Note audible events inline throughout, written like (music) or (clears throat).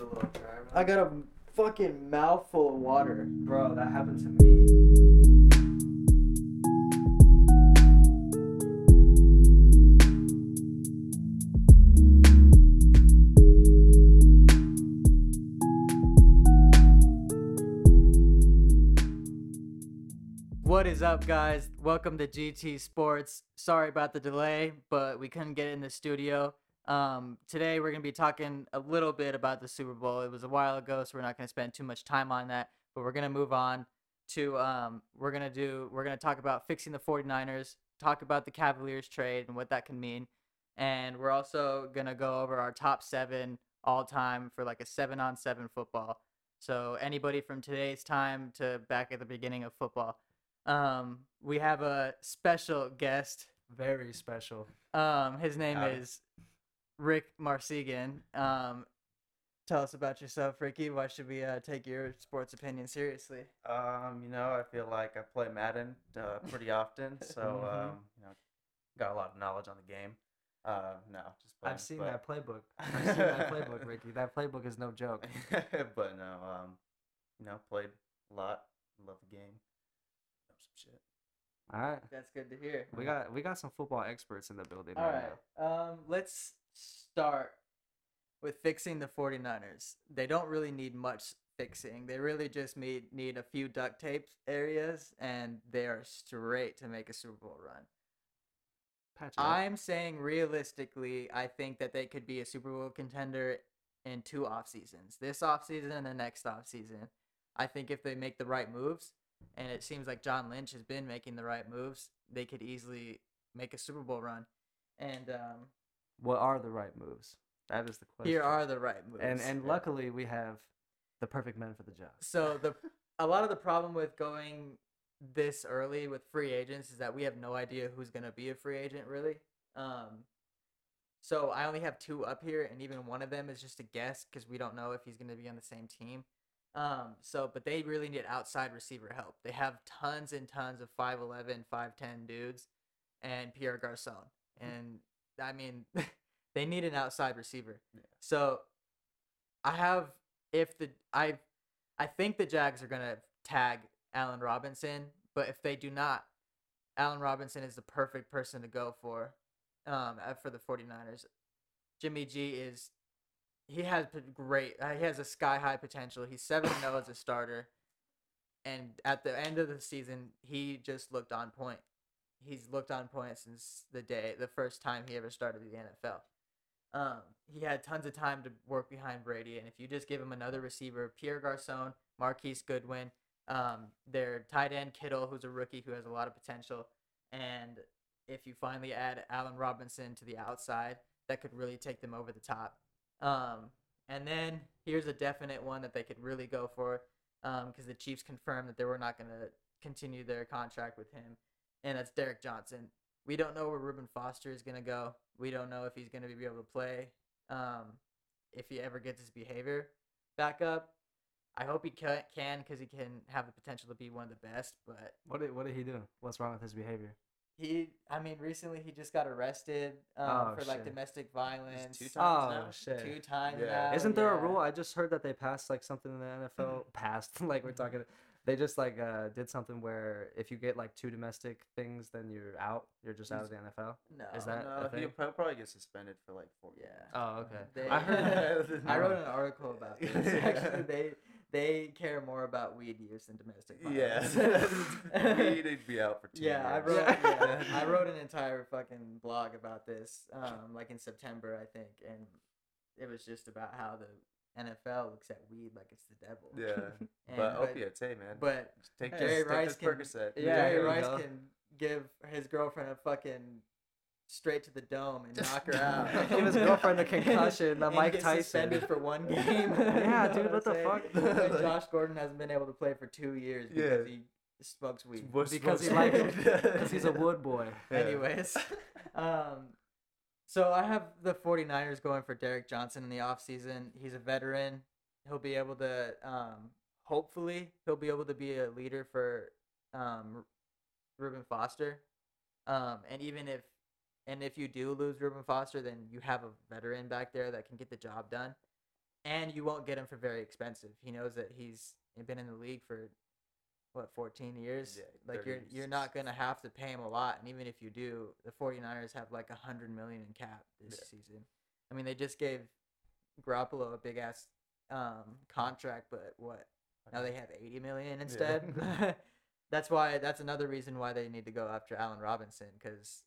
a little dry. bro. I got a fucking mouthful of water. Bro, that happened to me. What is up, guys? Welcome to GT Sports. Sorry about the delay, but we couldn't get in the studio. Um, today we're gonna be talking a little bit about the Super Bowl. It was a while ago, so we're not gonna spend too much time on that. But we're gonna move on to um, we're gonna do we're gonna talk about fixing the 49ers, talk about the Cavaliers trade and what that can mean, and we're also gonna go over our top seven all time for like a seven on seven football. So anybody from today's time to back at the beginning of football. Um, we have a special guest. Very special. Um, his name Howdy. is Rick Marcigan. Um, tell us about yourself, Ricky. Why should we uh, take your sports opinion seriously? Um, you know, I feel like I play Madden uh, pretty often, (laughs) so Mhm. um, you know, got a lot of knowledge on the game. Uh, no, just playing, I've seen but- that playbook. (laughs) I've seen that playbook, Ricky. That playbook is no joke. (laughs) but no, um, you know, played a lot. Love the game. Know some shit. All right. That's good to hear. We got we got some football experts in the building All right. Um, let's start with fixing the 49ers. They don't really need much fixing. They really just need need a few duct tape areas, and they are straight to make a Super Bowl run. now. Patch it up. I'm saying realistically, I think that they could be a Super Bowl contender in two off seasons. This off season and the next off season. I think if they make the right moves, and it seems like John Lynch has been making the right moves, they could easily make a Super Bowl run. And um, What are the right moves? That is the question. here are the right moves. and and luckily we have the perfect men for the job. So the (laughs) a lot of the problem with going this early with free agents is that we have no idea who's gonna be a free agent really. Um, so I only have two up here, and even one of them is just a guess because we don't know if he's gonna be on the same team. Um, so but they really need outside receiver help. They have tons and tons of 5'11", 5'10 dudes, and Pierre Garcon, and I mean (laughs) they need an outside receiver. Yeah. So I have if the I I think the Jags are gonna tag Allen Robinson, but if they do not, Allen Robinson is the perfect person to go for um for the 49ers. Jimmy G is he has great uh, he has a sky high potential. He's 7 0 as a starter. And at the end of the season, he just looked on point. He's looked on point since the day the first time he ever started the NFL. Um, he had tons of time to work behind Brady, and if you just give him another receiver, Pierre Garcon, Marquise Goodwin, um, their tight end Kittle, who's a rookie who has a lot of potential, and if you finally add Allen Robinson to the outside, that could really take them over the top. Um, and then here's a definite one that they could really go for, because the Chiefs confirmed that they were not going to continue their contract with him, and that's Derrick Johnson. We don't know where Reuben Foster is going to go. We don't know if he's going to be able to play. Um, if he ever gets his behavior back up, I hope he ca- can because he can have the potential to be one of the best. But What did what did he do? What's wrong with his behavior? He, I mean, recently he just got arrested um, Oh, for like shit. domestic violence. two times Oh now? shit. Two times Yeah. now, Isn't there a rule? I just heard that they passed like something in the NFL. (laughs) passed (laughs) like we're talking. They just like uh, did something where if you get like two domestic things, then you're out. You're just out of the NFL. No, Is that a no, thing? he'll probably get suspended for like four Yeah. games. Oh, okay. They, I heard. (laughs) I wrote an article about this. Actually, they they care more about weed use than domestic Yeah, violence. (laughs) he'd be out for two yeah, I wrote Yeah. yeah, I wrote an (laughs) entire fucking blog about this, um, like in September, I think, and it was just about how the NFL looks at weed like it's the devil. Yeah, (laughs) And- but but- opiates, hey man, But take Jerry this, take Rice can- Percocet. Yeah, Jerry Rice go. can give his girlfriend a fucking straight to the dome and (laughs) knock her out. Give his girlfriend a concussion, the Mike get Tyson. suspended for one (laughs) game. Yeah, You dude, know what the I'm fuck? (laughs) Like- Josh Gordon hasn't been able to play for two years because Yeah. he smokes weed. What's- because he what's- like because he's a wood boy. Yeah. Anyways, um, so I have the 49ers going for Derrick Johnson in the offseason. He's a veteran. He'll be able to, um, hopefully, he'll be able to be a leader for um, Reuben Foster. Um, and even if, and if you do lose Reuben Foster, then you have a veteran back there that can get the job done. and you won't get him for very expensive. He knows that he's been in the league for what 14 years. Yeah, like you're you're not gonna have to pay him a lot, and even if you do, the 49ers have like a hundred million in cap this Yeah. season. I mean, they just gave Garoppolo a big ass um, contract, but what now they have 80 million instead. (laughs) that's why that's another reason why they need to go after Allen Robinson because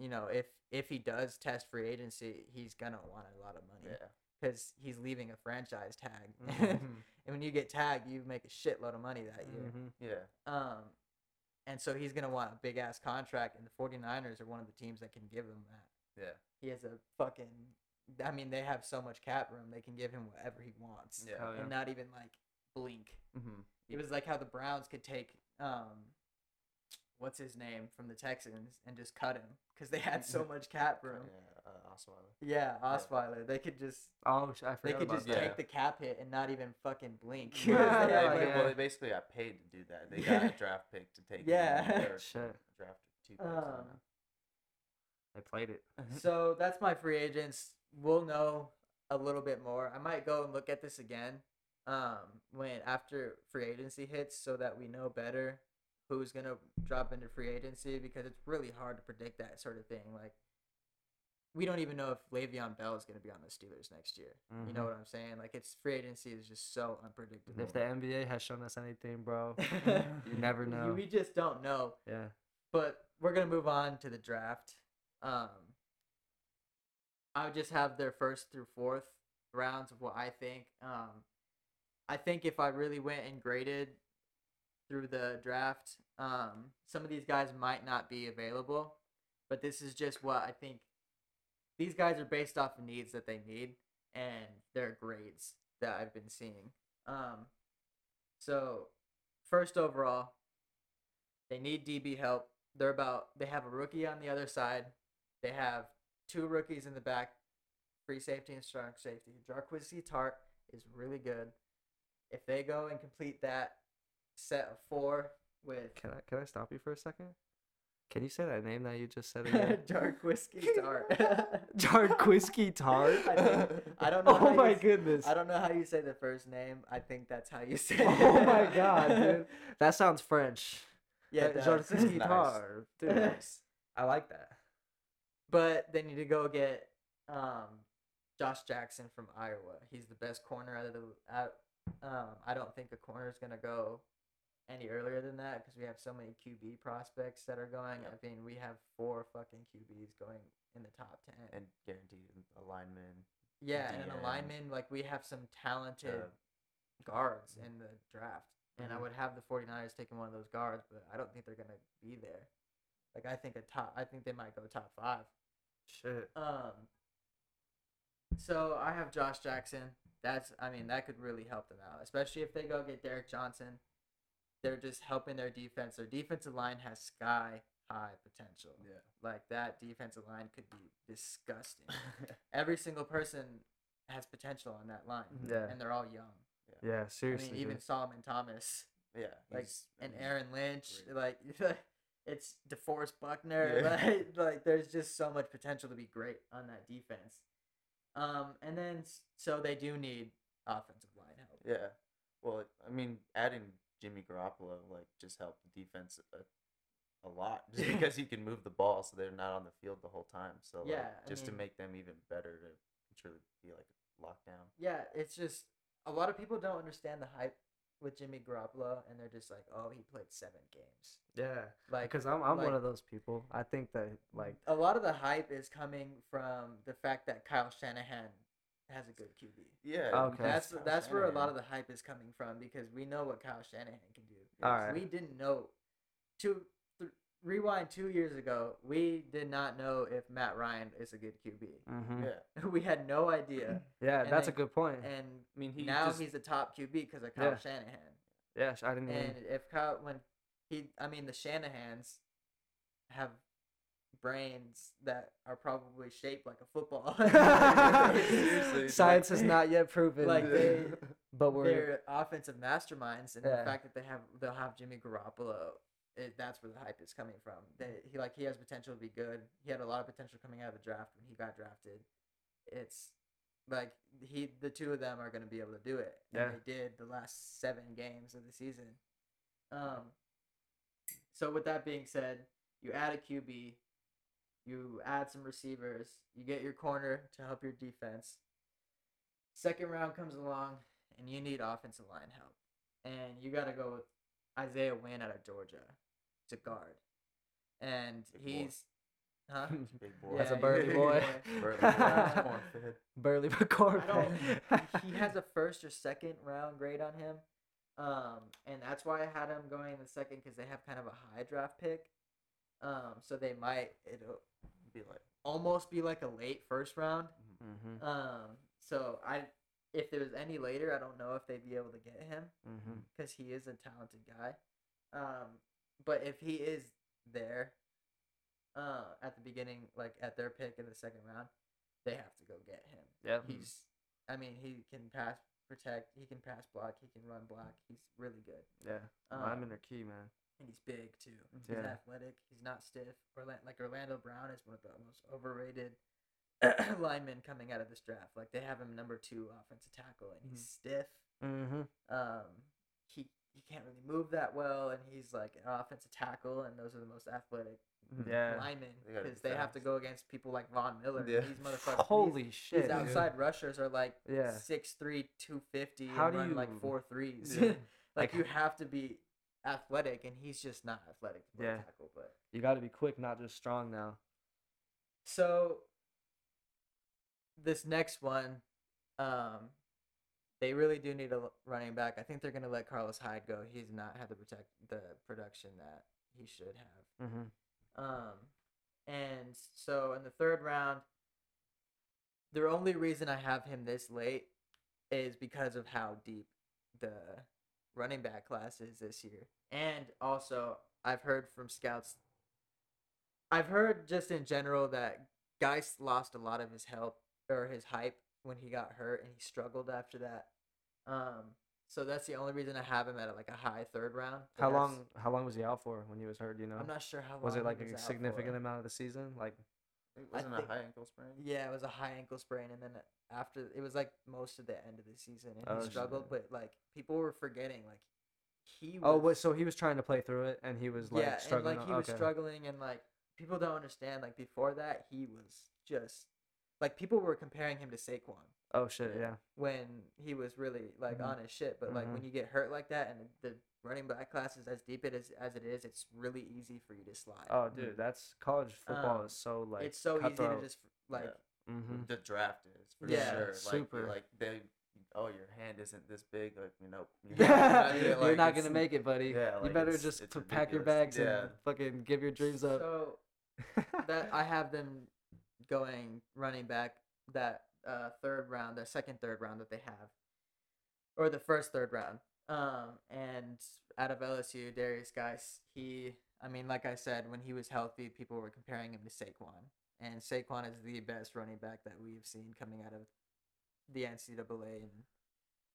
you know if if he does test free agency, he's gonna want a lot of money Yeah. because he's leaving a franchise tag. (laughs) Mhm. and when you get tagged, you make a shitload of money that year. Mhm. Yeah. Um, and so he's gonna want a big ass contract, and the 49ers are one of the teams that can give him that. Yeah. He has a fucking. I mean, they have so much cap room; they can give him whatever he wants, Yeah. Hell yeah. and not even like blink. Mm-hmm. It was like how the Browns could take um, what's his name from the Texans and just cut him because they had so (laughs) much cap room. Yeah. Uh, Osweiler. Yeah, Osweiler. They could just Oh, sh- I they could about just that. take the cap hit and not even fucking blink. Yeah, (laughs) Yeah, they, yeah. Well, they basically got paid to do that. They got a (laughs) draft pick to take. Yeah. him, Shit. Drafted two picks. Um, know. They played it. so that's my free agents. We'll know a little bit more. I might go and look at this again um, when after free agency hits, so that we know better who's gonna drop into free agency because it's really hard to predict that sort of thing. Like we don't even know if Le'Veon Bell is gonna be on the Steelers next year. You know Mhm. what I'm saying? Like it's free agency is just so unpredictable. If the NBA has shown us anything, bro, (laughs) you never know. We just don't know. Yeah. but we're gonna move on to the draft. Um, I would just have their first through fourth rounds of what I think. Um, I think if I really went and graded through the draft, um, some of these guys might not be available, but this is just what I think. These guys are based off of needs that they need and their grades that I've been seeing. Um, so first overall, they need DB help. They're about they have a rookie on the other side. They have two rookies in the back, free safety and strong safety. Jarquez Tart is really good. If they go and complete that set of four with Can I can I stop you for a second? Can you say that name that you just said (laughs) again? Jarquez Tart. (laughs) Jarquisky Tart. I, think, I don't know. (laughs) Oh my s- goodness. I don't know how you say the first name. I think that's how you say. it. Oh my god, dude. That sounds French. Yeah, Uh. Jarquisky Nice. Tart. Dude, nice. I like that. But they need to go get um, Josh Jackson from Iowa. He's the best corner out of the. Out, um, I don't think a corner is gonna go any earlier than that because we have so many QB prospects that are going. Yep. I mean, we have four fucking QBs going in the top ten. and guaranteed a lineman. yeah, and an alignment like we have some talented Uh, guards in the draft. And I Mhm. would have the 49ers taking one of those guards, but I don't think they're gonna be there. Like I think a top. I think they might go top five. Shit. Um. So I have Josh Jackson. That's I mean that could really help them out, especially if they go get Derrick Johnson. They're just helping their defense. Their defensive line has sky high potential. Yeah. Like that defensive line could be disgusting. (laughs) Every single person has potential on that line, Yeah. and they're all young. Yeah, I seriously. I mean, even. Solomon Thomas, yeah. like and Aaron Lynch, great. like (laughs) it's DeForest Buckner. Yeah. (laughs) Like, like there's just so much potential to be great on that defense. Um, and then so they do need offensive line help. Yeah. Well, I mean, adding Jimmy Garoppolo like just helped the defense a, a lot, (laughs) just because he can move the ball, so they're not on the field the whole time. So like, Yeah, I just to make them even better to truly be like a lockdown. Yeah, it's just a lot of people don't understand the hype with Jimmy Garoppolo, and they're just like, oh, he played seven games. yeah. Like, Because I'm I'm like, one of those people. I think that like a lot of the hype is coming from the fact that Kyle Shanahan has a good QB. Yeah. Okay. That's Kyle that's where a lot of the hype is coming from because we know what Kyle Shanahan can do. Alright. We didn't know two th- rewind two years ago. We did not know if Matt Ryan is a good QB. mhm. Yeah. (laughs) we had no idea, (clears throat) Yeah, And that's a good point. and I mean, he now just, he's a top QB because of Kyle Yeah. Shanahan. yeah, sh- I didn't even And if Kyle when he, I mean, the Shanahans have brains that are probably shaped like a football. (laughs) (laughs) Science like- has not yet proven like they (laughs) but we're they're offensive masterminds, and Yeah. the fact that they have they'll have Jimmy Garoppolo, it, that's where the hype is coming from. They, he like he has potential to be good. He had a lot of potential coming out of the draft when he got drafted. It's Like he, the two of them are going to be able to do it. And Yeah. they did the last seven games of the season. Um. So with that being said, you add a QB, you add some receivers, you get your corner to help your defense. Second round comes along, and you need offensive line help, and you got to go with Isaiah Wynn out of Georgia to guard, and Big boy. he's, huh? (laughs) Big boy. That's a Yeah, Burley yeah, boy. yeah. Burley boy, corn fed. Burley McCord. I don't. (laughs) he has a first or second round grade on him, um, and that's why I had him going in the second because they have kind of a high draft pick, um, so they might it'll Be like, almost be like a late first round. Mm-hmm. Um, so I, if there was any later, I don't know if they'd be able to get him Mm-hmm. because he is a talented guy. Um, but if he is there, uh, at the beginning, like at their pick in the second round, they have to go get him. Yep. He's, I mean, he can pass, protect, he can pass block, he can run block. He's really good, Yeah. Um, Linemen are key, man. And he's big too. He's Yeah. athletic. He's not stiff. Or like Orlando Brown is one of the most overrated (clears throat) linemen coming out of this draft. Like they have him number two offensive tackle, and he's stiff. Mm-hmm. Um, he he can't really move that well, and he's like an offensive tackle, and those are the most athletic Yeah. linemen They gotta be because they have to go against people like Von Miller. Yeah. These motherfuckers. Holy these, shit. these dude. outside rushers are like Yeah. six three, two fifty, How and do run like you- four threes. Yeah. (laughs) like Like- you have to be athletic, and he's just not athletic to Yeah. tackle. But You got to be quick, not just strong now. so this next one, um, they really do need a running back. I think they're gonna let Carlos Hyde go. He's not had the protect the production that he should have. Mm-hmm. Um, and so in the third round, the only reason I have him this late is because of how deep the running back classes this year. And also, I've heard from scouts, I've heard just in general that Guice lost a lot of his help or his hype when he got hurt and he struggled after that. Um, so that's the only reason I have him at like a high third round. How long? How long was he out for when he was hurt? You know. I'm not sure how long. was it like a significant amount of the season? Like, it wasn't think- a high ankle sprain. Yeah, it was a high ankle sprain, and then after it was like most of the end of the season, and Oh, he shit. struggled. But like people were forgetting, like he. Was, oh, wait, so he was trying to play through it, and he was like yeah, struggling. and like he was okay. struggling, and like people don't understand. Like before that, he was just like people were comparing him to Saquon Oh shit! Yeah. when he was really like Mhm. on his shit. But like when Mhm. you get hurt like that, and the running back class is as deep it is as it is, it's really easy for you to slide. Oh, dude, that's college football Um, is so like it's so easy to just like. Yeah. Mm-hmm. The draft is for Yeah, sure. Like, super. Like they, oh, your hand isn't this big. Like you know, you're Yeah, gonna- you're not gonna make it, buddy. yeah, you better it's- just it's p- pack your bags Yeah. and fucking give your dreams up. So that I (laughs) have them going running back that uh, third round, the second third round that they have, or the first third round. Um, and out of LSU, Derrius Guice, he, I mean, like I said, when he was healthy, people were comparing him to Saquon, and Saquon is the best running back that we've seen coming out of the NCAA in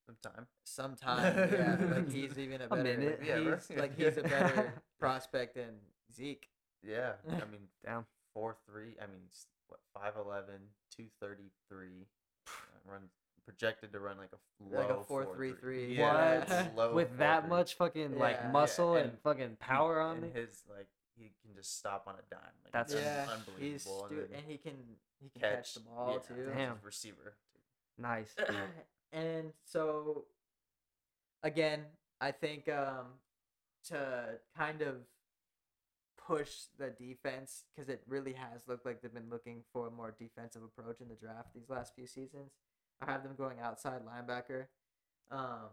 Of time. some time. yeah, like he's (laughs) even a better. A minute. Yeah, right. he's, like he's a better (laughs) prospect than Zeke. Yeah, I mean, Damn. four three. I mean, what 5'11", 233. uh, Run projected to run like a low Like a 4.33. Yeah, What? (laughs) it's low With that 4.3. much fucking like muscle Yeah, and, and fucking power on and it. his like he can just stop on a dime. Like, That's yeah, unbelievable. he's and stu- then and he can he can catch, the ball yeah, too. Damn. receiver. Nice. (coughs) and so again, I think um to kind of push the defense because it really has looked like they've been looking for a more defensive approach in the draft these last few seasons. I have them going outside linebacker. Um,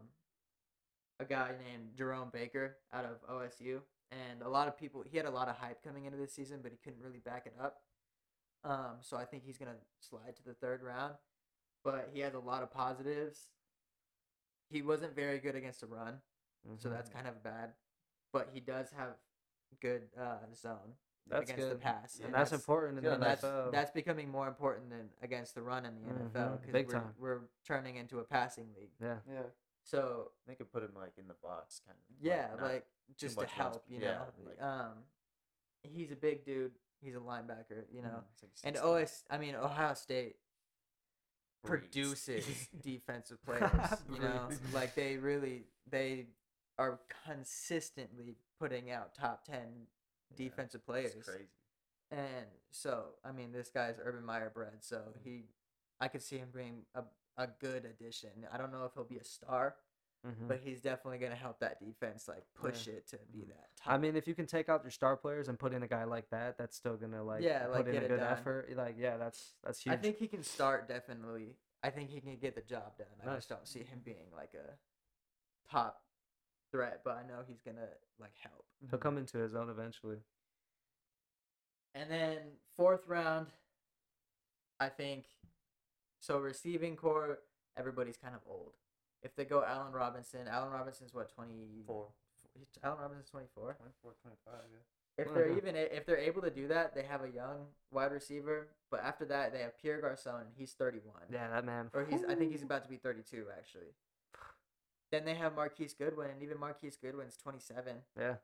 a guy named Jerome Baker out of OSU, and a lot of people he had a lot of hype coming into this season, but he couldn't really back it up. Um, so I think he's gonna slide to the third round, but he has a lot of positives. He wasn't very good against the run, so Mhm. that's kind of bad. But he does have good uh, zone That's against the pass, Yeah, and that's, important in yeah, the and that's that's becoming more important than against the run in the NFL Mhm, because big we're, time. we're turning into a passing league. yeah. Yeah, So they could put him like in the box, kind of. yeah, not like just to help, but you yeah, know. like- um, he's a big dude. He's a linebacker, you know. mhm, like And OS, I mean Ohio State. Breeds. produces (laughs) defensive players. (laughs) you know, like they really they are consistently putting out top ten Yeah, defensive players. Crazy. And so, I mean, this guy's Urban Meyer bred, so he, I could see him being a, a good addition. I don't know if he'll be a star, Mhm. but he's definitely gonna help that defense like push it to be that. Top. I mean, if you can take out your star players and put in a guy like that, that's still gonna like Yeah, like, put in a good done. effort. Like, yeah, that's that's huge. I think he can start definitely. I think he can get the job done. I just don't see him being like a top threat, but I know he's gonna like help. he'll mm-hmm. come into his own eventually. And then fourth round, I think. So receiving corps, everybody's kind of old. If they go Allen Robinson, Allen Robinson's what twenty Four. Allen Robinson's twenty four. 24, 25, yeah. If Oh, they're yeah. even if they're able to do that, they have a young wide receiver. But after that, they have Pierre Garcon, he's thirty one. Yeah, that man. Or he's I think he's about to be thirty two actually. Then they have Marquise Goodwin, and even Marquise Goodwin's twenty seven, Yeah,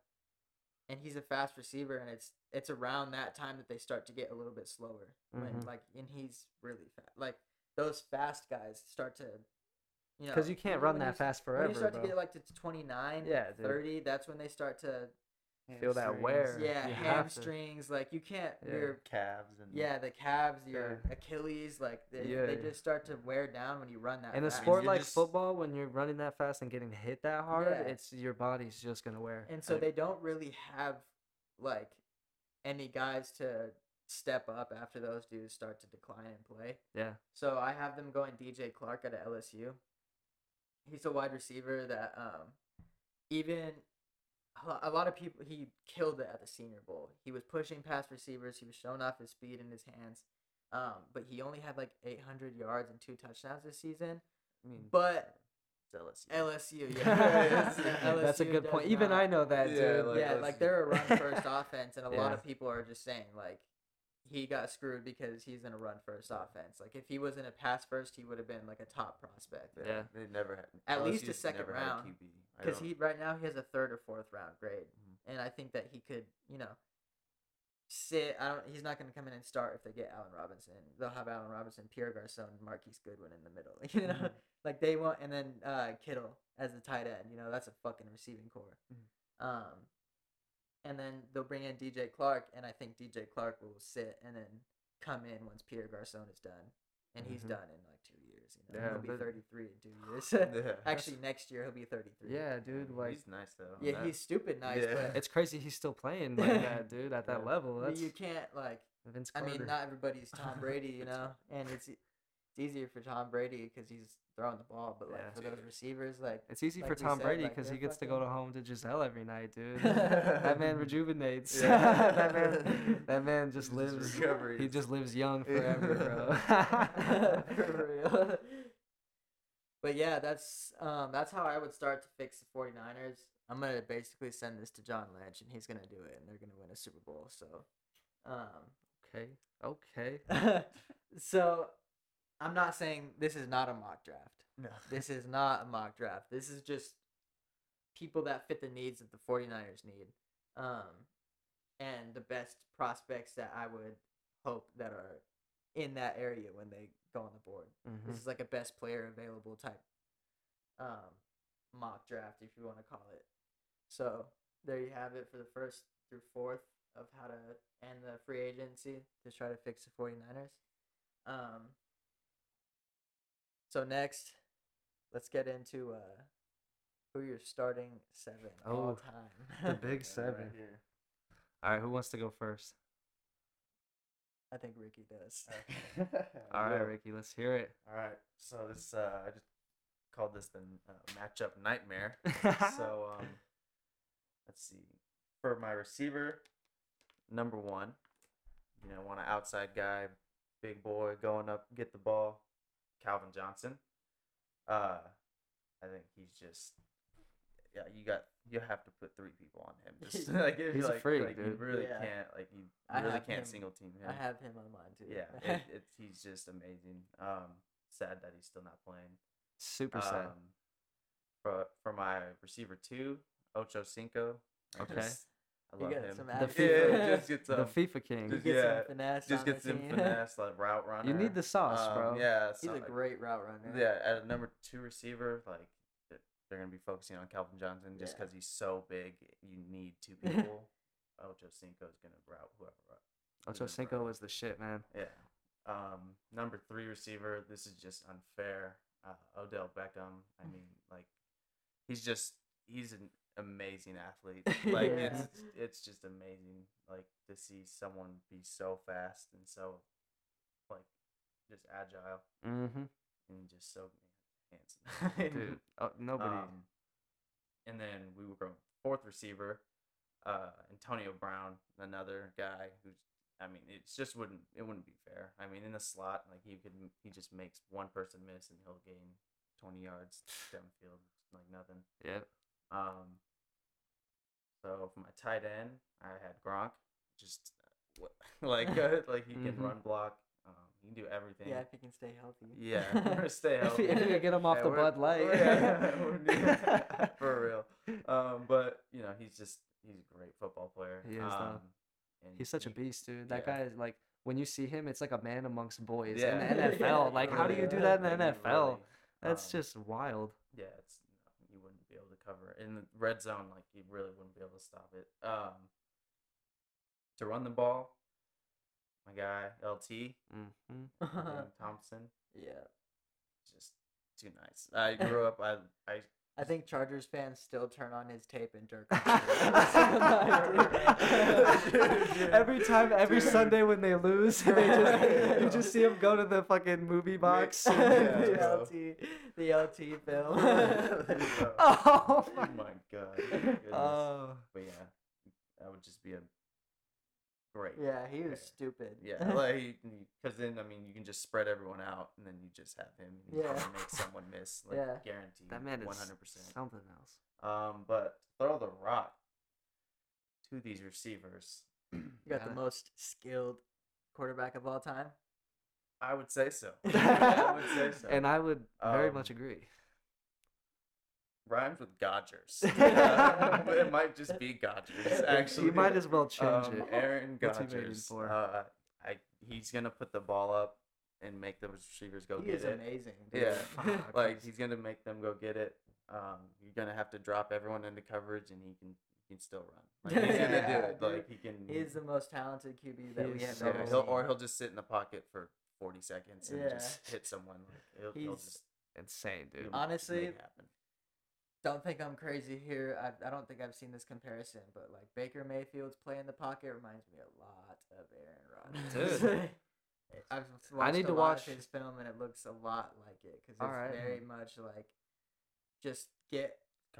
and he's a fast receiver, and it's it's around that time that they start to get a little bit slower. When Mhm. like and he's really fast. Like those fast guys start to, you know, because you can't run that you- fast When forever. you start bro. to get like to 29, Yeah, dude. 30, that's when they start to Feel that wear. yeah, you hamstrings. Like you can't. Yeah. Your calves and yeah, the calves, your Yeah. Achilles, like they, Yeah. they just start to wear down when you run that. In a sport like just- football, when you're running that fast and getting hit that hard, Yeah. it's your body's just gonna wear. and so like- they don't really have like any guys to step up after those dudes start to decline and play. Yeah, So I have them going DJ Chark at LSU. He's a wide receiver that um even a lot of people he killed it at the Senior Bowl. He was pushing past receivers. He was showing off his speed in his hands. Um, but he only had like 800 yards and two touchdowns this season. I mean, But LSU. LSU, yeah, (laughs) Yes. (laughs) that's a good point. Even I know that, Yeah, dude. like, yeah, like they're a run (laughs) first offense, and a lot of people are just saying like he got screwed because he's in a run first offense. Like if he was in a pass first, he would have been like a top prospect. Yeah. They never had. At least a second round, Because he right now he has a third or fourth round grade, Mhm. and I think that he could, you know, sit. I don't. He's not going to come in and start if they get Allen Robinson. They'll have Allen Robinson, Pierre Garcon, and Marquise Goodwin in the middle. (laughs) You know, Mhm. like they want, and then uh, Kittle as the tight end. You know, that's a fucking receiving corps. Mhm. Um, and then they'll bring in DJ Chark, and I think DJ Chark will sit and then come in once Pierre Garcon is done, and he's Mhm. done in like two years. You know, Yeah, he'll be but- thirty three in two years. (laughs) Yeah. (laughs) Actually, next year he'll be thirty three. Yeah, dude. Like, he's nice though. Yeah, That- he's stupid nice, Yeah. but it's crazy he's still playing like (laughs) that, dude. At that Yeah. level, that's you can't like. Vince Carter. I mean, not everybody's Tom Brady, you know, and it's it's easier for Tom Brady because he's throwing the ball, but like Yeah. for those receivers, like It's easy like for Tom said, Brady like, because he they're gets to go to home to Gisele every night, dude. (laughs) that man rejuvenates. Yeah. (laughs) that man, that man just lives. He just lives young (laughs) forever, bro. for real. But yeah, that's um that's how I would start to fix the 49ers. I'm gonna basically send this to John Lynch, and he's gonna do it, and they're gonna win a Super Bowl. So, um, okay, okay. so I'm not saying this is not a mock draft. No. This is not a mock draft. This is just people that fit the needs that the 49ers need. Um, and the best prospects that I would hope that are in that area when they go on the board. Mhm. This is like a best player available type um, mock draft, if you want to call it. So there you have it for the first through fourth of how to end the free agency to try to fix the 49ers. Um, so next, let's get into uh, who you're starting seven all Oh, time. (laughs) the big Yeah, seven. right here. All right, who wants to go first? I think Ricky does. (laughs) All right, Ricky, let's hear it. All right. So this uh, I just called this the uh, matchup nightmare. so (laughs) um, let's see. For my receiver, number one, you know, want an outside guy, big boy, going up, get the ball, Calvin Johnson. Uh, I think he's just. Yeah, you got you have to put three people on him. Just (laughs) like if you, He's a like, freak, like, You really Yeah. can't like you, you really can't him- single team him. I have him on mine too. Yeah, it, (laughs) it's he's just amazing. Um, sad that he's still not playing. Super sad. Um, for for my receiver two, Ocho Cinco. Okay. just- I You love him. some The attitude. (laughs) yeah, just gets (laughs) the um, FIFA king. just- Get yeah, some finesse. just on gets some team. finesse like route runner. (laughs) You need the sauce, Um, bro. Yeah, He's so- a great route runner. Yeah, at a number two receiver, like they're gonna be focusing on Calvin Johnson just Yeah. because he's so big. You need two people. Ocho Cinco's gonna route whoever. ru- Ocho who's Cinco was the shit, man. Yeah. Um, number three receiver. This is just unfair. Uh, Odell Beckham. I mean, like, he's just he's an amazing athlete. (laughs) Like Yeah. it's it's just amazing. Like to see someone be so fast and so like just agile Mm-hmm. and just so handsome. Dude, oh, (laughs) nobody. Um, and then we were going fourth receiver, uh, Antonio Brown, another guy who's. I mean, it just wouldn't. It wouldn't be fair. I mean, in the slot, like he could, he just makes one person miss and he'll gain twenty yards downfield, like nothing. yeah. Um. So for my tight end, I had Gronk, just uh, (laughs) (laughs) like uh, like he can Mhm. run block. Um, he can do everything. Yeah, if he can stay healthy. (laughs) Yeah, stay healthy. if you get him off Yeah, the Bud Light. yeah, for real. Um, but you know, he's just he's a great football player. He is, um, He's such a beast, dude. That yeah. guy is like when you see him, it's like a man amongst boys Yeah. in the NFL. Like, how do you do that in the NFL? That's um, just wild. yeah, it's you wouldn't be able to cover in the red zone. Like you really wouldn't be able to stop it. Um, to run the ball, my guy LT Mm-hmm. (laughs) (laughs) Thompson, yeah. just too nice. I grew up. I I I think Chargers fans still turn on his tape and Dirk. (laughs) every time, every Dude. Sunday when they lose, (laughs) they just, you just see him go to the fucking movie box. (laughs) Yeah, the. LT, the LT film. (laughs) Bro. oh oh my. my god. goodness. Oh. but yeah, that would just be a great. yeah, he was player. stupid. Yeah, like because then I mean you can just spread everyone out, and then you just have him. And Yeah. gonna make someone miss, like Yeah. guaranteed. That man is one hundred percent. something else. Um, but throw the rock to these receivers. you got Yeah. the most skilled quarterback of all time. I would say so. (laughs) I would say so. And I would very Um, much agree. rhymes with Godgers. Uh, (laughs) but (laughs) it might just be Godgers. Actually, you might as well change um, it. Aaron What's he waiting Godgers. for? Uh, I he's gonna put the ball up and make those receivers go he get is it. amazing. dude. Yeah, like he's- he's gonna make them go get it. Um, you're gonna have to drop everyone into coverage, and he can he can still run. (laughs) Like he's gonna do it. Like he can. He's the most talented QB that we have yeah, he'll, or he'll just sit in the pocket for 40 seconds and just hit someone. Like, he'll, he'll He's- just Insane, dude. Honestly, make it happen. don't think I'm crazy here. I, I don't think I've seen this comparison, but like Baker Mayfield's play in the pocket reminds me a lot of Aaron Rodgers. Dude. (laughs) I've watched need a to watch- his film and it looks a lot like it because it's Alright. very much like just get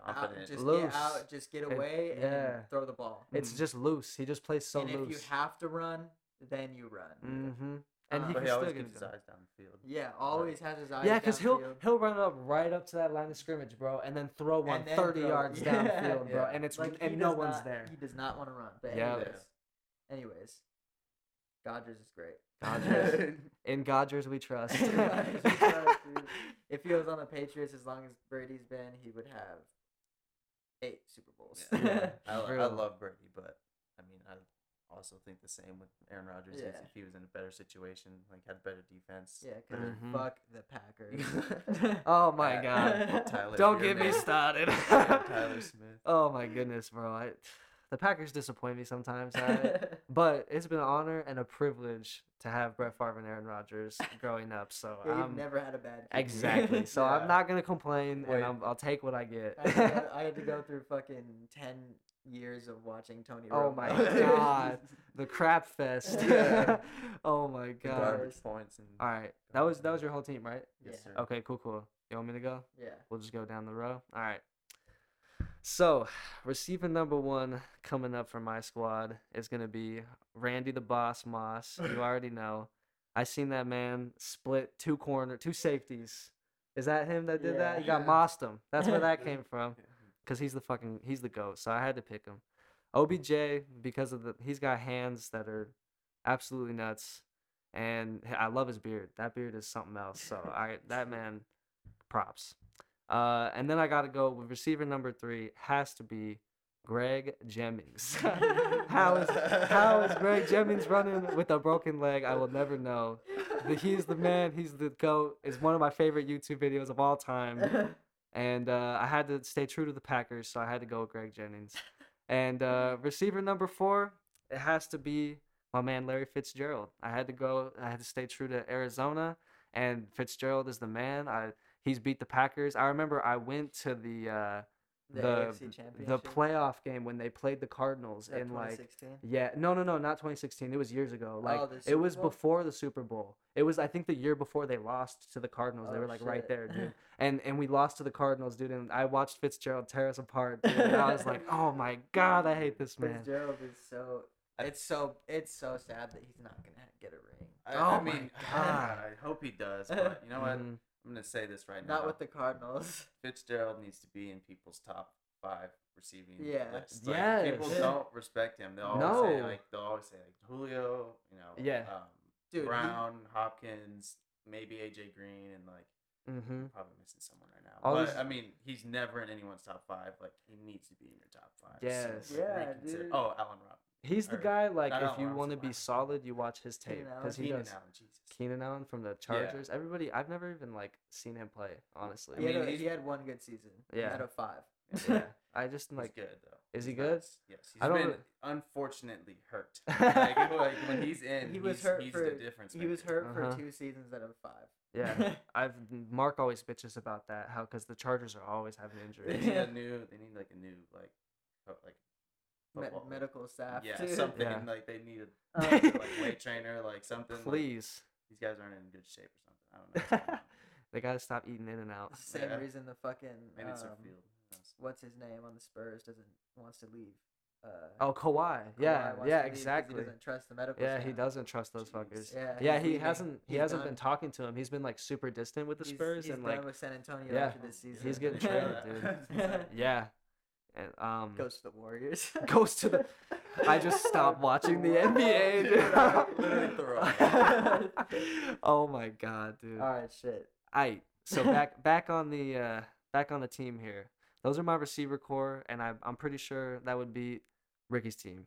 out, just Loose. get out, just get It- away and throw the ball. It's Mhm. just loose. He just plays so loose. and if you have to run, then you run. mm-hmm. And Um, he but can he still always get keeps it his done. eyes downfield. Yeah, always has his eyes. Yeah, because he'll downfield. he'll run up right up to that line of scrimmage, bro, and then throw one then 30 throw- yards (laughs) yeah, downfield, bro, yeah. and it's Like, and no does one's not- there. He does not want to run. But Yeah. anyways, anyways, Godgers is great. Godgers. (laughs) In Godgers we trust. Godgers is trust, (laughs) if he was on the Patriots as long as Brady's been, he would have eight Super Bowls. Yeah. (laughs) I, I love Brady, but I mean, I also think the same with Aaron Rodgers. Yeah. If he was in a better situation, like had better defense. Yeah, because Mhm. fuck the Packers. (laughs) oh my Uh, god. Tyler Don't get me started. (laughs) Tyler Smith. oh my goodness, bro. I, the Packers disappoint me sometimes. I, (laughs) but it's been an honor and a privilege to have Brett Favre and Aaron Rodgers (laughs) growing up. So Yeah, you've never had a bad QB. exactly. So Yeah. I'm not gonna complain, Wait. and I'm, I'll take what I get. I had, to go, I had to go (laughs) through fucking ten years of watching Tony. Oh Romo. my God. the crap fest. Yeah. oh my god. Garbage points and. All right, that was that was your whole team, right? Yes, Yeah. sir. Okay, cool, cool. You want me to go? yeah. We'll just go down the row. All right. So, receiver number one coming up for my squad is gonna be Randy the Boss Moss. You (clears throat) already know. I seen that man split two corner, two safeties. Is that him that did that? He got Yeah. mossed him. That's where that (laughs) came from. Cause he's the fucking he's the goat. So I had to pick him. OBJ because of the he's got hands that are absolutely nuts, and I love his beard. That beard is something else. So (laughs) I that man, props. Uh, and then I got to go with receiver number three has to be Greg Jennings. (laughs) how is how is Greg Jennings running with a broken leg? I will never know. He's the man. He's the goat. It's one of my favorite YouTube videos of all time. And uh, I had to stay true to the Packers, so I had to go with Greg Jennings. And uh, receiver number four, it has to be my man Larry Fitzgerald. I had to go. I had to stay true to Arizona, and Fitzgerald is the man. I he's beat the Packers. I remember I went to the uh, The, the the playoff game when they played the Cardinals that in like yeah no no no not 2016 it was years ago like Oh, the it was Bowl? before the Super Bowl it was I think the year before they lost to the Cardinals they Oh, were like right there dude (laughs) and and we lost to the Cardinals dude and I watched Fitzgerald tear us apart dude, and I was like oh my god I hate this man Fitzgerald is so. It's so it's so sad that he's not gonna get a ring. I, Oh I my mean, God. (laughs) I hope he does, but you know what? I'm gonna say this right now. Not with the Cardinals. (laughs) Fitzgerald needs to be in people's top five receiving Yeah. lists. Like, people don't respect him. They'll always say like they'll always say like Julio, you know, Yeah. um, Dude, he- Brown, Hopkins, maybe AJ Green, and like Mhm. probably missing someone right now. All but these- I mean, he's never in anyone's top five. Like he needs to be in your top five. Yes. Yeah, reconsider- dude. Oh, Allen Rob. he's the Or- guy like if Allen you want to be solid you watch his tape because he Keenan does Allen, Jesus. Keenan Allen from the Chargers everybody I've never even like seen him play honestly He, I mean, had, a, he had one good season. Yeah. Out of five. yeah I just (laughs) He's like good though. is he He's good? nice. Yes, he's I don't been unfortunately hurt. (laughs) like, like, when he's in, He was he's, hurt he's for- the difference. He was hurt Uh-huh. for two seasons out of five. Yeah, (laughs) I've Mark always bitches about that how because the Chargers are always having injuries. They injuries. need a new. They need like a new like, like Me- medical staff. Yeah, too. something Yeah. like they need a like weight trainer, like something. like, Please, these guys aren't in good shape or something. I don't know. what's going on. (laughs) they gotta stop eating in and out. Same Yeah. reason the fucking Maybe it's their um, field. What's his name on the Spurs doesn't wants to leave. Uh, Oh, Kawhi. Yeah, Kawhi wants yeah, to leave 'cause exactly. He doesn't trust the medical. Yeah, he doesn't trust those Jeez. fuckers. Yeah, Yeah, he's he hasn't. He hasn't done. been talking to him. He's been like super distant with the He's- Spurs he's and done like with San Antonio yeah, after this season. he's getting (laughs) traded, dude. (laughs) yeah, and um Goes to the Warriors. (laughs) goes to the. I just stopped (laughs) watching the NBA. Dude, literally dude. (laughs) oh my god, dude. All right, shit. I so back back on the uh, back on the team here. Those are my receiver corps, and I, I'm pretty sure that would be Ricky's team.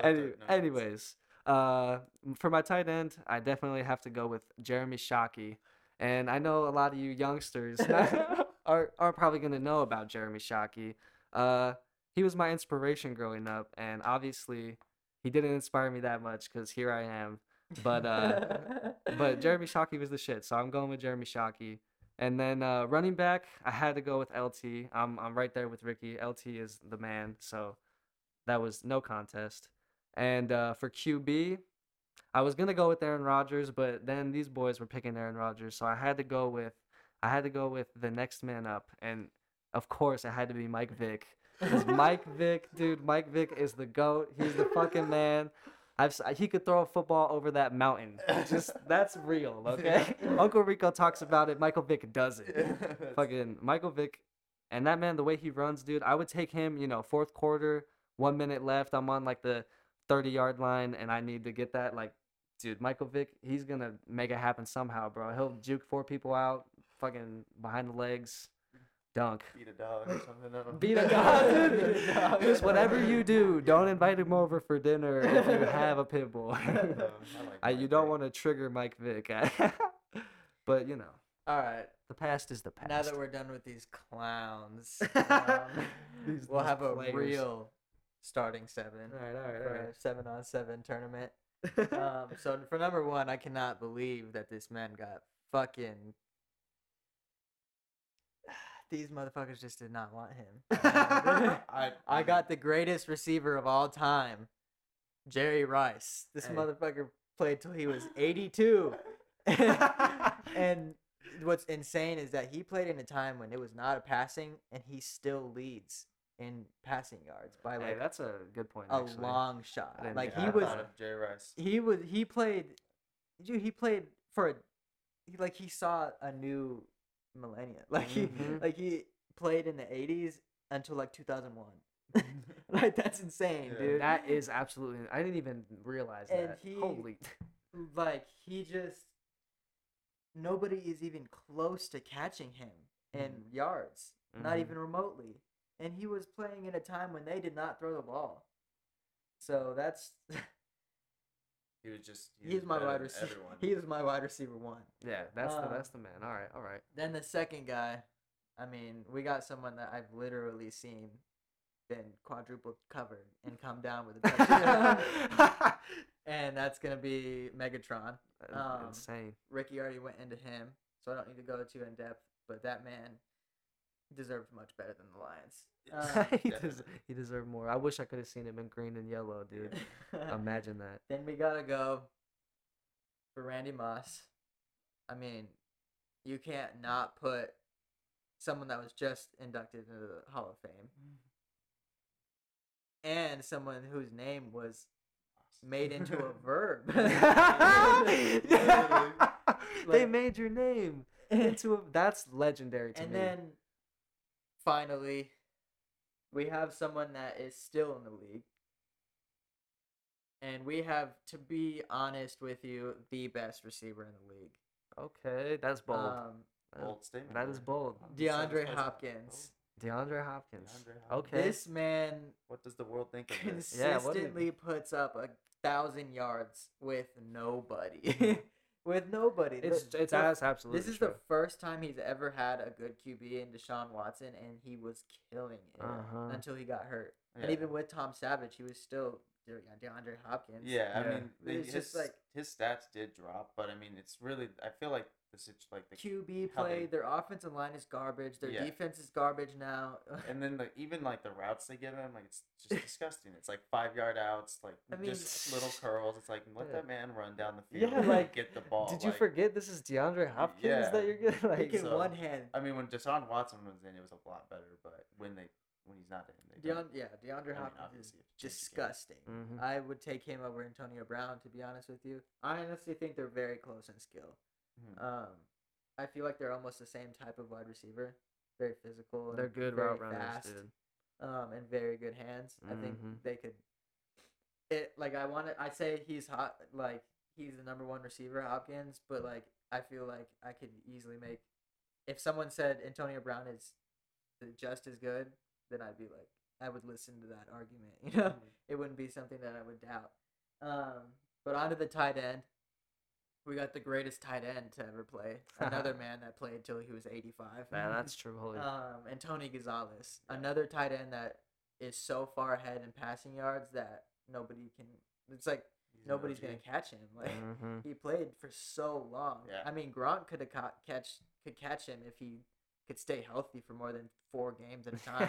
Any, anyways, uh, for my tight end, I definitely have to go with Jeremy Shockey, and I know a lot of you youngsters are are probably gonna know about Jeremy Shockey. Uh, he was my inspiration growing up, and obviously, he didn't inspire me that much because here I am. But uh, but (laughs) Jeremy Shockey was the shit, so I'm going with Jeremy Shockey. And then uh, running back, I had to go with LT. I'm I'm right there with Ricky. LT is the man, so that was no contest. And uh, for QB, I was gonna go with Aaron Rodgers, but then these boys were picking Aaron Rodgers, so I had to go with I had to go with the next man up, and of course it had to be Mike Vick. (laughs) Because Mike Vick, dude, Mike Vick is the goat. He's the fucking man. I've he could throw a football over that mountain. Just (laughs) that's real, okay? (laughs) Uncle Rico talks about it. Michael Vick does it. That's- Fucking Michael Vick, and that man, the way he runs, dude. I would take him. You know, fourth quarter, one minute left. I'm on like the thirty yard line, and I need to get that. Like, dude, Michael Vick, he's gonna make it happen somehow, bro. He'll juke four people out, fucking behind the legs, dunk. beat a dog or something. I. Beat a dog, dude. (laughs) Beat a dog. Just whatever you do, don't invite him over for dinner if you have a pit bull. (laughs) Um, I like (laughs) Uh, you don't want to trigger Mike Vick, but you know, All right. the past is the past. Now that we're done with these clowns, um, These- we'll these have a real starting seven all right, all right, for all a seven on seven tournament. um, so for number one, I cannot believe that this man got fucking. These motherfuckers just did not want him. (laughs) (laughs) I, I got the greatest receiver of all time, Jerry Rice. This Hey. motherfucker played till he was (laughs) 82. and what's insane is that he played in a time when it was not a passing, and he still leads in passing yards by hey, like that's a good point. a actually. long shot. Like he was, Jerry Rice. he was, he played, dude. He played for a, he, like he saw a new millennia. (laughs) Like he, Mhm. like he played in the 80s until like 2001. (laughs) (laughs) like that's insane, Yeah. dude. That is absolutely. I didn't even realize And that. he- Holy. like he just nobody is even close to catching him in Mhm. yards, not Mhm. even remotely. and he was playing in a time when they did not throw the ball. So that's He was just. He he's my wide receiver. He is my wide receiver one. Yeah, that's the Um, that's the man. All right, all right. Then the second guy, I mean, we got someone that I've literally seen been quadruple covered and come down with a touchdown, (laughs) (laughs) and that's gonna be Megatron. Um, insane. Ricky already went into him, so I don't need to go too in depth. But that man deserves much better than the Lions. Uh, (laughs) he, des- he deserved more. I wish I could have seen him in green and yellow, dude. Imagine that. (laughs) then we gotta go for Randy Moss. I mean, you can't not put someone that was just inducted into the Hall of Fame and someone whose name was made into a (laughs) verb. they made your name into a. That's legendary to and me. And then finally, we have someone that is still in the league. And we have, to be honest with you, the best receiver in the league. okay, that's bold. Um, Bold statement. that is bold. DeAndre Hopkins. DeAndre Hopkins. DeAndre Hopkins. Okay. This man What does the world think of this? Yeah, what do you- consistently puts up a thousand yards with nobody. (laughs) with nobody. It's it's that's absolutely This is true. the first time he's ever had a good QB in Deshaun Watson, and he was killing it Uh-huh. until he got hurt. Yeah. And even with Tom Savage, he was still DeAndre Hopkins. Yeah, I mean, they, It's his just like- his stats did drop, but I mean, it's really. I feel like the situ- like the QB how play, they- their offensive line is garbage. Their Yeah. defense is garbage now. (laughs) and then the even like the routes they give him, like it's just (laughs) disgusting. It's like five yard outs, like I mean- just little (laughs) curls. It's like let Yeah. that man run down the field. Yeah, and like, get the ball. Did you like- forget this is DeAndre Hopkins yeah. that you're good? he Like, can so- one hand. I mean, when Deshaun Watson was in, it was a lot better. But when they when he's not in, they Deon, don't. yeah, DeAndre I mean, Hopkins is obviously, if you change the game. disgusting. Mhm. I would take him over Antonio Brown, to be honest with you. I honestly think they're very close in skill. Mhm. Um, I feel like they're almost the same type of wide receiver. Very physical. and they're good very route runners, fast, dude. Um, and very good hands. I think Mhm. they could. It like I want to. I say he's hot. Like he's the number one receiver, Hopkins. But like I feel like I could easily make. If someone said Antonio Brown is just as good, then I'd be like, I would listen to that argument. (laughs) You know, it wouldn't be something that I would doubt. Um, but onto the tight end. We got the greatest tight end to ever play. (laughs) Another man that played till he was 85. Man, that's (laughs) true. Holy. Um, and Tony Gonzalez, another tight end that is so far ahead in passing yards that nobody can. It's like He's nobody's gonna catch him. Like Mhm. he played for so long. Yeah. I mean, Gronk could have caught catch could catch him if he could stay healthy for more than four games at a (laughs) time.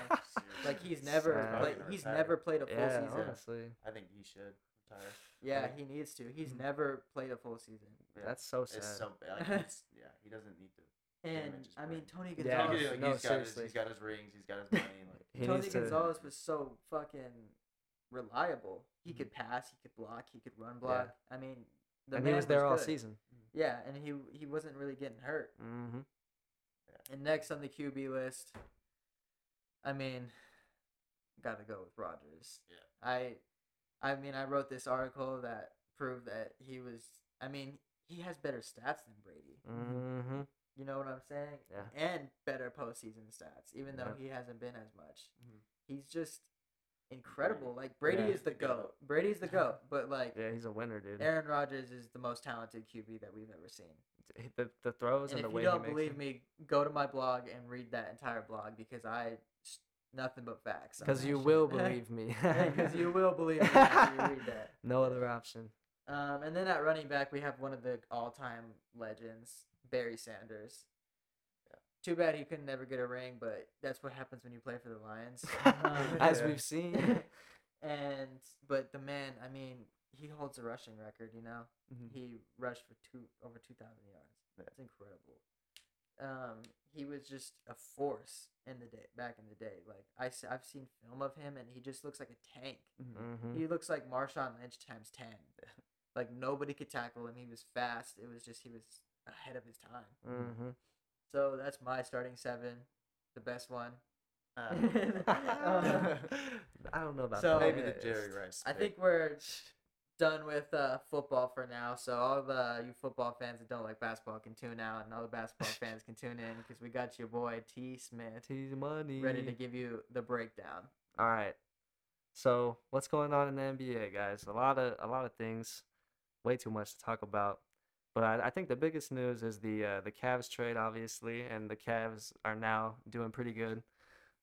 like he's never Sad. like he's retire. never played a full yeah, season. honestly, I think he should retire. Yeah, Like, he needs to. He's Mhm. never played a full season. yeah, that's so sad. it's so (laughs) bad. Like, it's, yeah, he doesn't need to. And I mean. Tony Yeah, Yeah, Gonzalez. he could, like, no, he's got his, he's got his rings. He's got his money. (laughs) Like he Tony needs to. Gonzalez was so fucking reliable. He Mm-hmm. could pass, he could block, he could run block. I mean, the and man he was there all good. season. Yeah, and he he wasn't really getting hurt. Mm-hmm. And next on the QB list, I mean, got to go with Rodgers. Yeah. I, I mean, I wrote this article that proved that he was. I mean, he has better stats than Brady. Mm-hmm. You know what I'm saying? Yeah. And better postseason stats, even though he hasn't been as much. Mhm. He's just incredible. Like Brady Yeah. is the goat. Brady's the (laughs) goat. But like Yeah, he's a winner, dude. Aaron Rodgers is the most talented QB that we've ever seen. The, the throws And and, if the way you don't believe me, go to my blog and read that entire blog because I nothing but facts. Because that you will (laughs) believe me. (laughs) Because you will believe me read that. No other option. Um, and then at running back, we have one of the all-time legends, Barry Sanders. Too bad he could never get a ring, but that's what happens when you play for the Lions. (laughs) (laughs) As we've seen. (laughs) and but the man, I mean, he holds a rushing record. You know, Mhm. he rushed for two over two thousand yards. That's incredible. Um, he was just a force in the day back in the day. Like I, I've seen film of him, and he just looks like a tank. Mhm. He looks like Marshawn Lynch times ten. like nobody could tackle him. He was fast. It was just he was ahead of his time. Mhm. So that's my starting seven, the best one. Uh, (laughs) I don't know about So- that. maybe the Jerry Rice. I pick. think we're done with uh, football for now. So all the you football fans that don't like basketball can tune out, and all the basketball (laughs) fans can tune in because we got your boy T Smith Tease money. ready to give you the breakdown. All right. So what's going on in the NBA, guys? A lot of a lot of things. Way too much to talk about. But I, I think the biggest news is the uh, the Cavs trade, obviously, and the Cavs are now doing pretty good,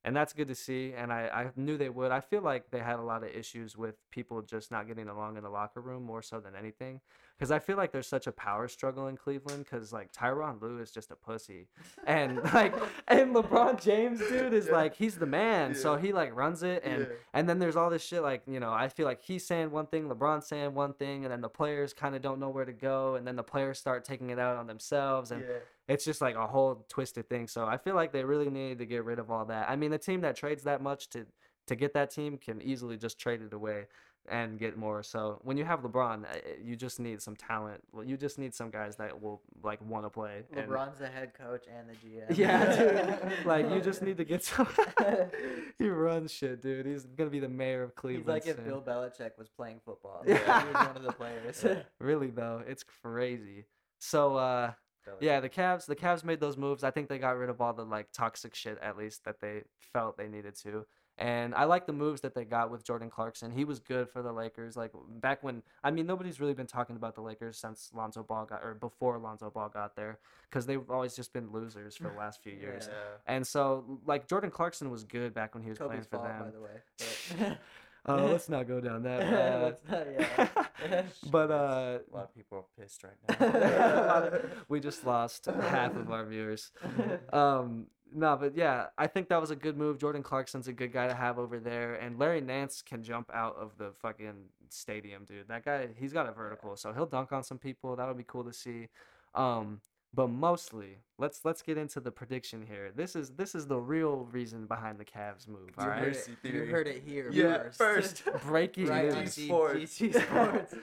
and that's good to see. And I, I knew they would. I feel like they had a lot of issues with people just not getting along in the locker room more so than anything, because I feel like there's such a power struggle in Cleveland. Because like Tyronn Lue is just a pussy, and (laughs) like and LeBron James, dude, is Yeah. like he's the man, so he like runs it and. Yeah. And then there's all this shit like, you know, I feel like he's saying one thing, LeBron's saying one thing, and then the players kind of don't know where to go, and then the players start taking it out on themselves, and yeah. It's just like a whole twisted thing. So I feel like they really need to get rid of all that. I mean, the team that trades that much to to get that team can easily just trade it away and get more. So when you have LeBron, uh, you just need some talent. Well, you just need some guys that will like want to play. and- LeBron's the head coach and the GM. yeah, dude. (laughs) like you just need to get some. (laughs) (laughs) he runs shit, dude. He's gonna be the mayor of Cleveland. He's like if. Bill Belichick was playing football. Yeah. He was one of the players. Really though, it's crazy. So uh. Yeah, the Cavs the Cavs made those moves. I think they got rid of all the like toxic shit at least that they felt they needed to. And I like the moves that they got with Jordan Clarkson. He was good for the Lakers. Like back when I mean nobody's really been talking about the Lakers since Lonzo Ball got or before Lonzo Ball got there cuz they've always just been losers for the last few years. Yeah. And so like Jordan Clarkson was good back when he was Kobe's playing for fault, them. by the way. (laughs) (laughs) Uh, (laughs) let's not go down that (laughs) Let's not- yeah. path. (laughs) but uh, A lot of people are pissed right now. we just lost half of our viewers. Um, no, but yeah, I think that was a good move. Jordan Clarkson's a good guy to have over there, and Larry Nance can jump out of the fucking stadium, dude. That guy, he's got a vertical, so he'll dunk on some people. That would be cool to see. Um, but mostly, let's let's get into the prediction here. This is this is the real reason behind the Cavs move. All you, right, heard it, you heard it here Yeah, first. first. (laughs) breaking right news. G G- Sports. GT Sports.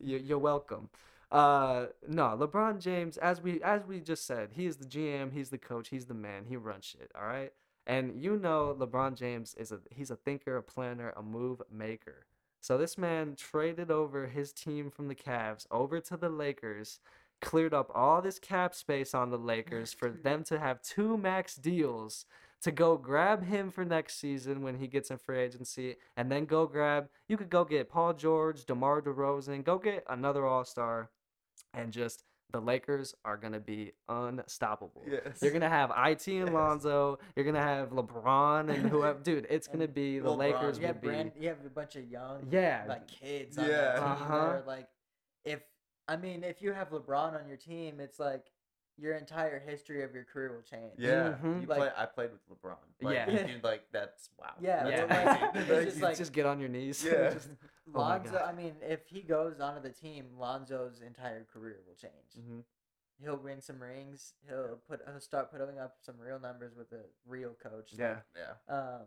You- You're welcome. Uh, no, LeBron James, as we as we just said, he is the GM, he's the coach, he's the man, he runs shit. All right, and you know LeBron James is a he's a thinker, a planner, a move maker. So this man traded over his team from the Cavs over to the Lakers, cleared up all this cap space on the Lakers for them to have two max deals to go grab him for next season when he gets in free agency, and then go grab. You could go get Paul George, DeMar DeRozan, go get another All Star, and just the Lakers are gonna be unstoppable. Yes. You're gonna have it (laughs) and Yes. Lonzo. You're gonna have LeBron and whoever. (laughs) Dude, it's gonna be the LeBron. Lakers. You would have be. brand, you have a bunch of young, Yeah. like kids. On Yeah. Uh-huh. that like, if I mean, if you have LeBron on your team, it's like your entire history of your career will change. Yeah, Mhm. you Like- play. I played with LeBron. Like, Yeah. you- (laughs) like that's wow. Yeah, that's Yeah. like, it's (laughs) just like- just get on your knees. Yeah. (laughs) Just- Oh Lonzo, God. I mean, if he goes onto the team, Lonzo's entire career will change. Mhm. He'll win some rings. He'll put he'll start putting up some real numbers with a real coach. like, yeah. Yeah. um,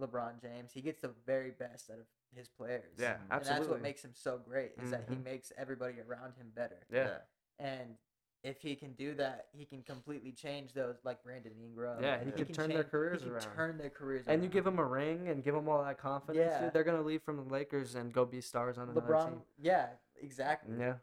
LeBron James. He gets the very best out of his players. Yeah. And and Absolutely. that's what makes him so great is that he Mhm. makes everybody around him better. yeah. And if he can do that, he can completely change those like Brandon Ingram. Yeah, and he can turn their careers he can around. Turn their careers And you give around. them a ring and give them all that confidence. Yeah. Dude, they're gonna leave from the Lakers and go be stars on another LeBron. team. Yeah, exactly. Yeah.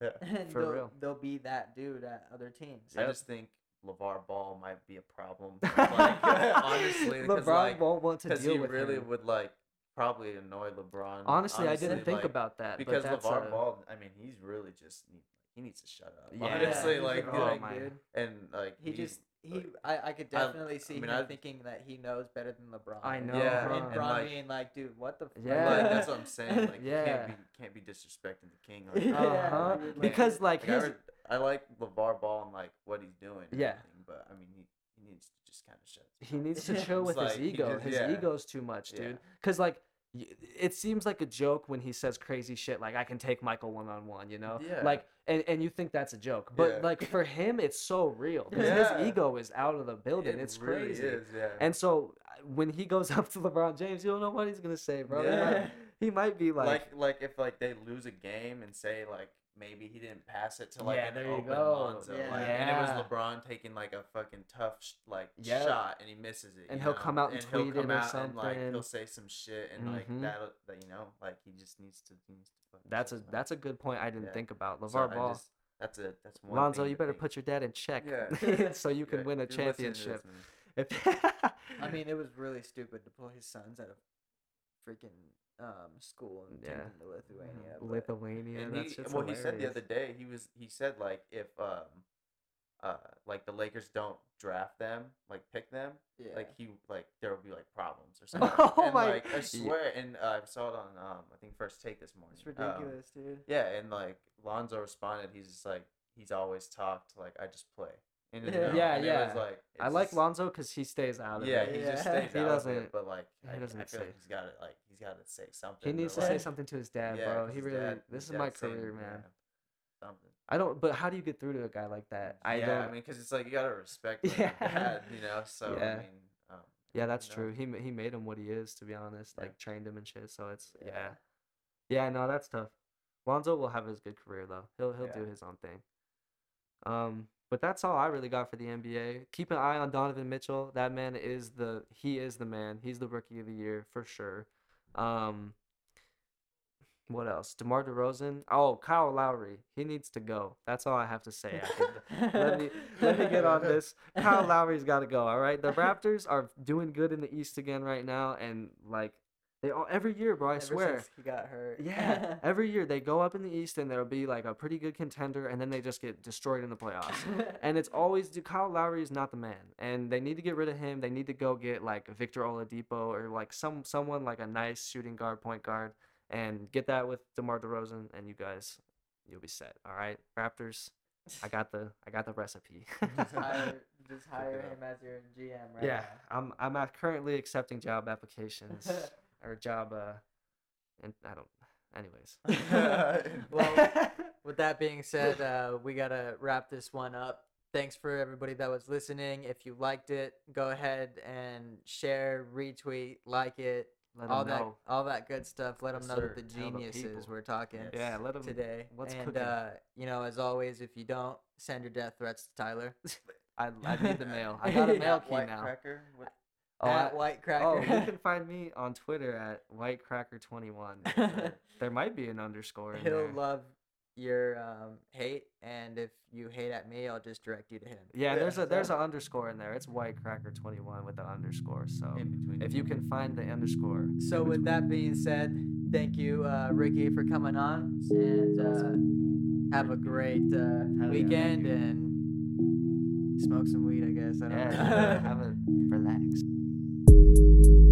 Yeah. (laughs) And For they'll, real. they'll be that dude at other teams. I just think LeVar Ball might be a problem. (laughs) Like, honestly, because LeBron like, won't want to because deal he with really him. would like probably annoy LeBron. Honestly, I didn't honestly, think about that. because but that's LeVar a- Ball. I mean, he's really just need, he needs to shut up. Yeah. Honestly, he's like, oh like my- dude. and like He he's- just he. like- I, I could I- definitely see I mean, him I- thinking that he knows better than LeBron. I know. Yeah, And huh? and, Bron like- being like, dude, what the? Fuck? Yeah. Like that's what I'm (laughs) saying. Like Yeah. you can't be can't be disrespecting the king. Like, (laughs) Yeah. Uh-huh. like- Because like Like, I, his re- I like LeVar Ball and like what he's doing. Yeah. but I mean he, he needs to just kind of shut. his he needs to Yeah. (laughs) chill with like, his ego. just- his yeah. ego's too much, dude. Cause like y- it seems like a joke when he says crazy shit like I can take Michael one on one, you know? Yeah. Like and, and you think that's a joke. But Yeah. like for him it's so real. Yeah. his ego is out of the building. It it's really crazy. is, yeah. And so when he goes (laughs) up to LeBron James, you don't know what he's gonna say, bro. He Yeah. might- He might be like, like, like if like they lose a game and say like maybe he didn't pass it to like Yeah, an there you open go. Lonzo, Yeah. like, and it was LeBron taking like a fucking tough sh- like Yep. shot and he misses it, And he'll know? come out and he'll tweet it or out and like something. he'll say some shit and like Mhm. that that you know like he just needs to needs to That's a shut his mouth. that's a good point I didn't Yeah. think about. LeVar I Ball. just- that's a that's one. Lonzo, you better think. put your dad in check Yeah. (laughs) so you (laughs) can Yeah, win a this, championship. (laughs) If I mean, it was really stupid to pull his sons out of freaking um school and take Yeah. them to Lithuania. but- Lithuania, And that's he, just well, he said the other day he was he said like if um uh like the Lakers don't draft them like pick them yeah. like he like there will be like problems or (laughs) something. Oh and, my- like I swear, and uh, I saw it on um I think first take this morning. it's Um, ridiculous, dude. yeah, and like Lonzo responded, he's just like he's always talked like I just play. And, you Yeah. Yeah, and it yeah. was, like I like just- Lonzo because he stays out of Yeah, it. he Yeah. just stays He out doesn't- it, but like he I, doesn't I feel say- like he's got it. like he's got to say something. He needs or, to say something to his dad, yeah, bro. 'cause He really. dad- this is my dad's saying, career, man. yeah, Something. I don't. But how do you get through to a guy like that? I yeah, don't. I mean, because it's like you gotta respect like, Yeah. your dad, you know. So Yeah. I mean, um, yeah, that's you know, true. He he made him what he is. To be honest, Yeah. like trained him and shit. So it's yeah. Yeah. Yeah, no, that's tough. Lonzo will have his good career though. He'll he'll do his own thing. Um, but that's all I really got for the NBA. Keep an eye on Donovan Mitchell. That man is the he is the man. He's the rookie of the year for sure. Um, what else? DeMar DeRozan. Oh, Kyle Lowry. He needs to go. That's all I have to say. let me let me get on this. (laughs) Kyle Lowry's got to go. All right. The Raptors are doing good in the East again right now, and like they all every year, bro. I Ever swear. since he got hurt. Yeah, (laughs) every year they go up in the East and there'll be like a pretty good contender, and then they just get destroyed in the playoffs. (laughs) and it's always dude, Kyle Lowry is not the man, and they need to get rid of him. They need to go get like Victor Oladipo or like some someone like a nice shooting guard, point guard, and get that with DeMar DeRozan, and you guys, you'll be set. All right, Raptors. I got the I got the recipe. just hire, (laughs) just hire him as your GM, right? yeah, I'm I'm uh, currently accepting job applications or job uh, and I don't. Anyways. (laughs) Well, (laughs) With that being said, uh, we gotta wrap this one up. Thanks for everybody that was listening. If you liked it, go ahead and share, retweet, like it, let all them that, know. all that good stuff. Let them know sir. that the geniuses we're talking Yes. Yeah, let them today. What's and cooking? uh, you know, as always, if you don't send your death threats to Tyler I, I need the mail. (laughs) I got a mail key White now. Cracker. What, Oh, at I- White oh, you can (laughs) find me on Twitter at whitecracker21. (laughs) there might be an underscore in He'll there. love your um, hate, and if you hate at me, I'll just direct you to him. yeah, there's a there's (laughs) an underscore in there. It's whitecracker21 with the underscore. So if you can find the underscore. So with that being said, thank you, uh, Ricky, for coming on, and uh, have a great uh, yeah, weekend and smoke some weed. I guess I don't Yeah, know. have a relax thank you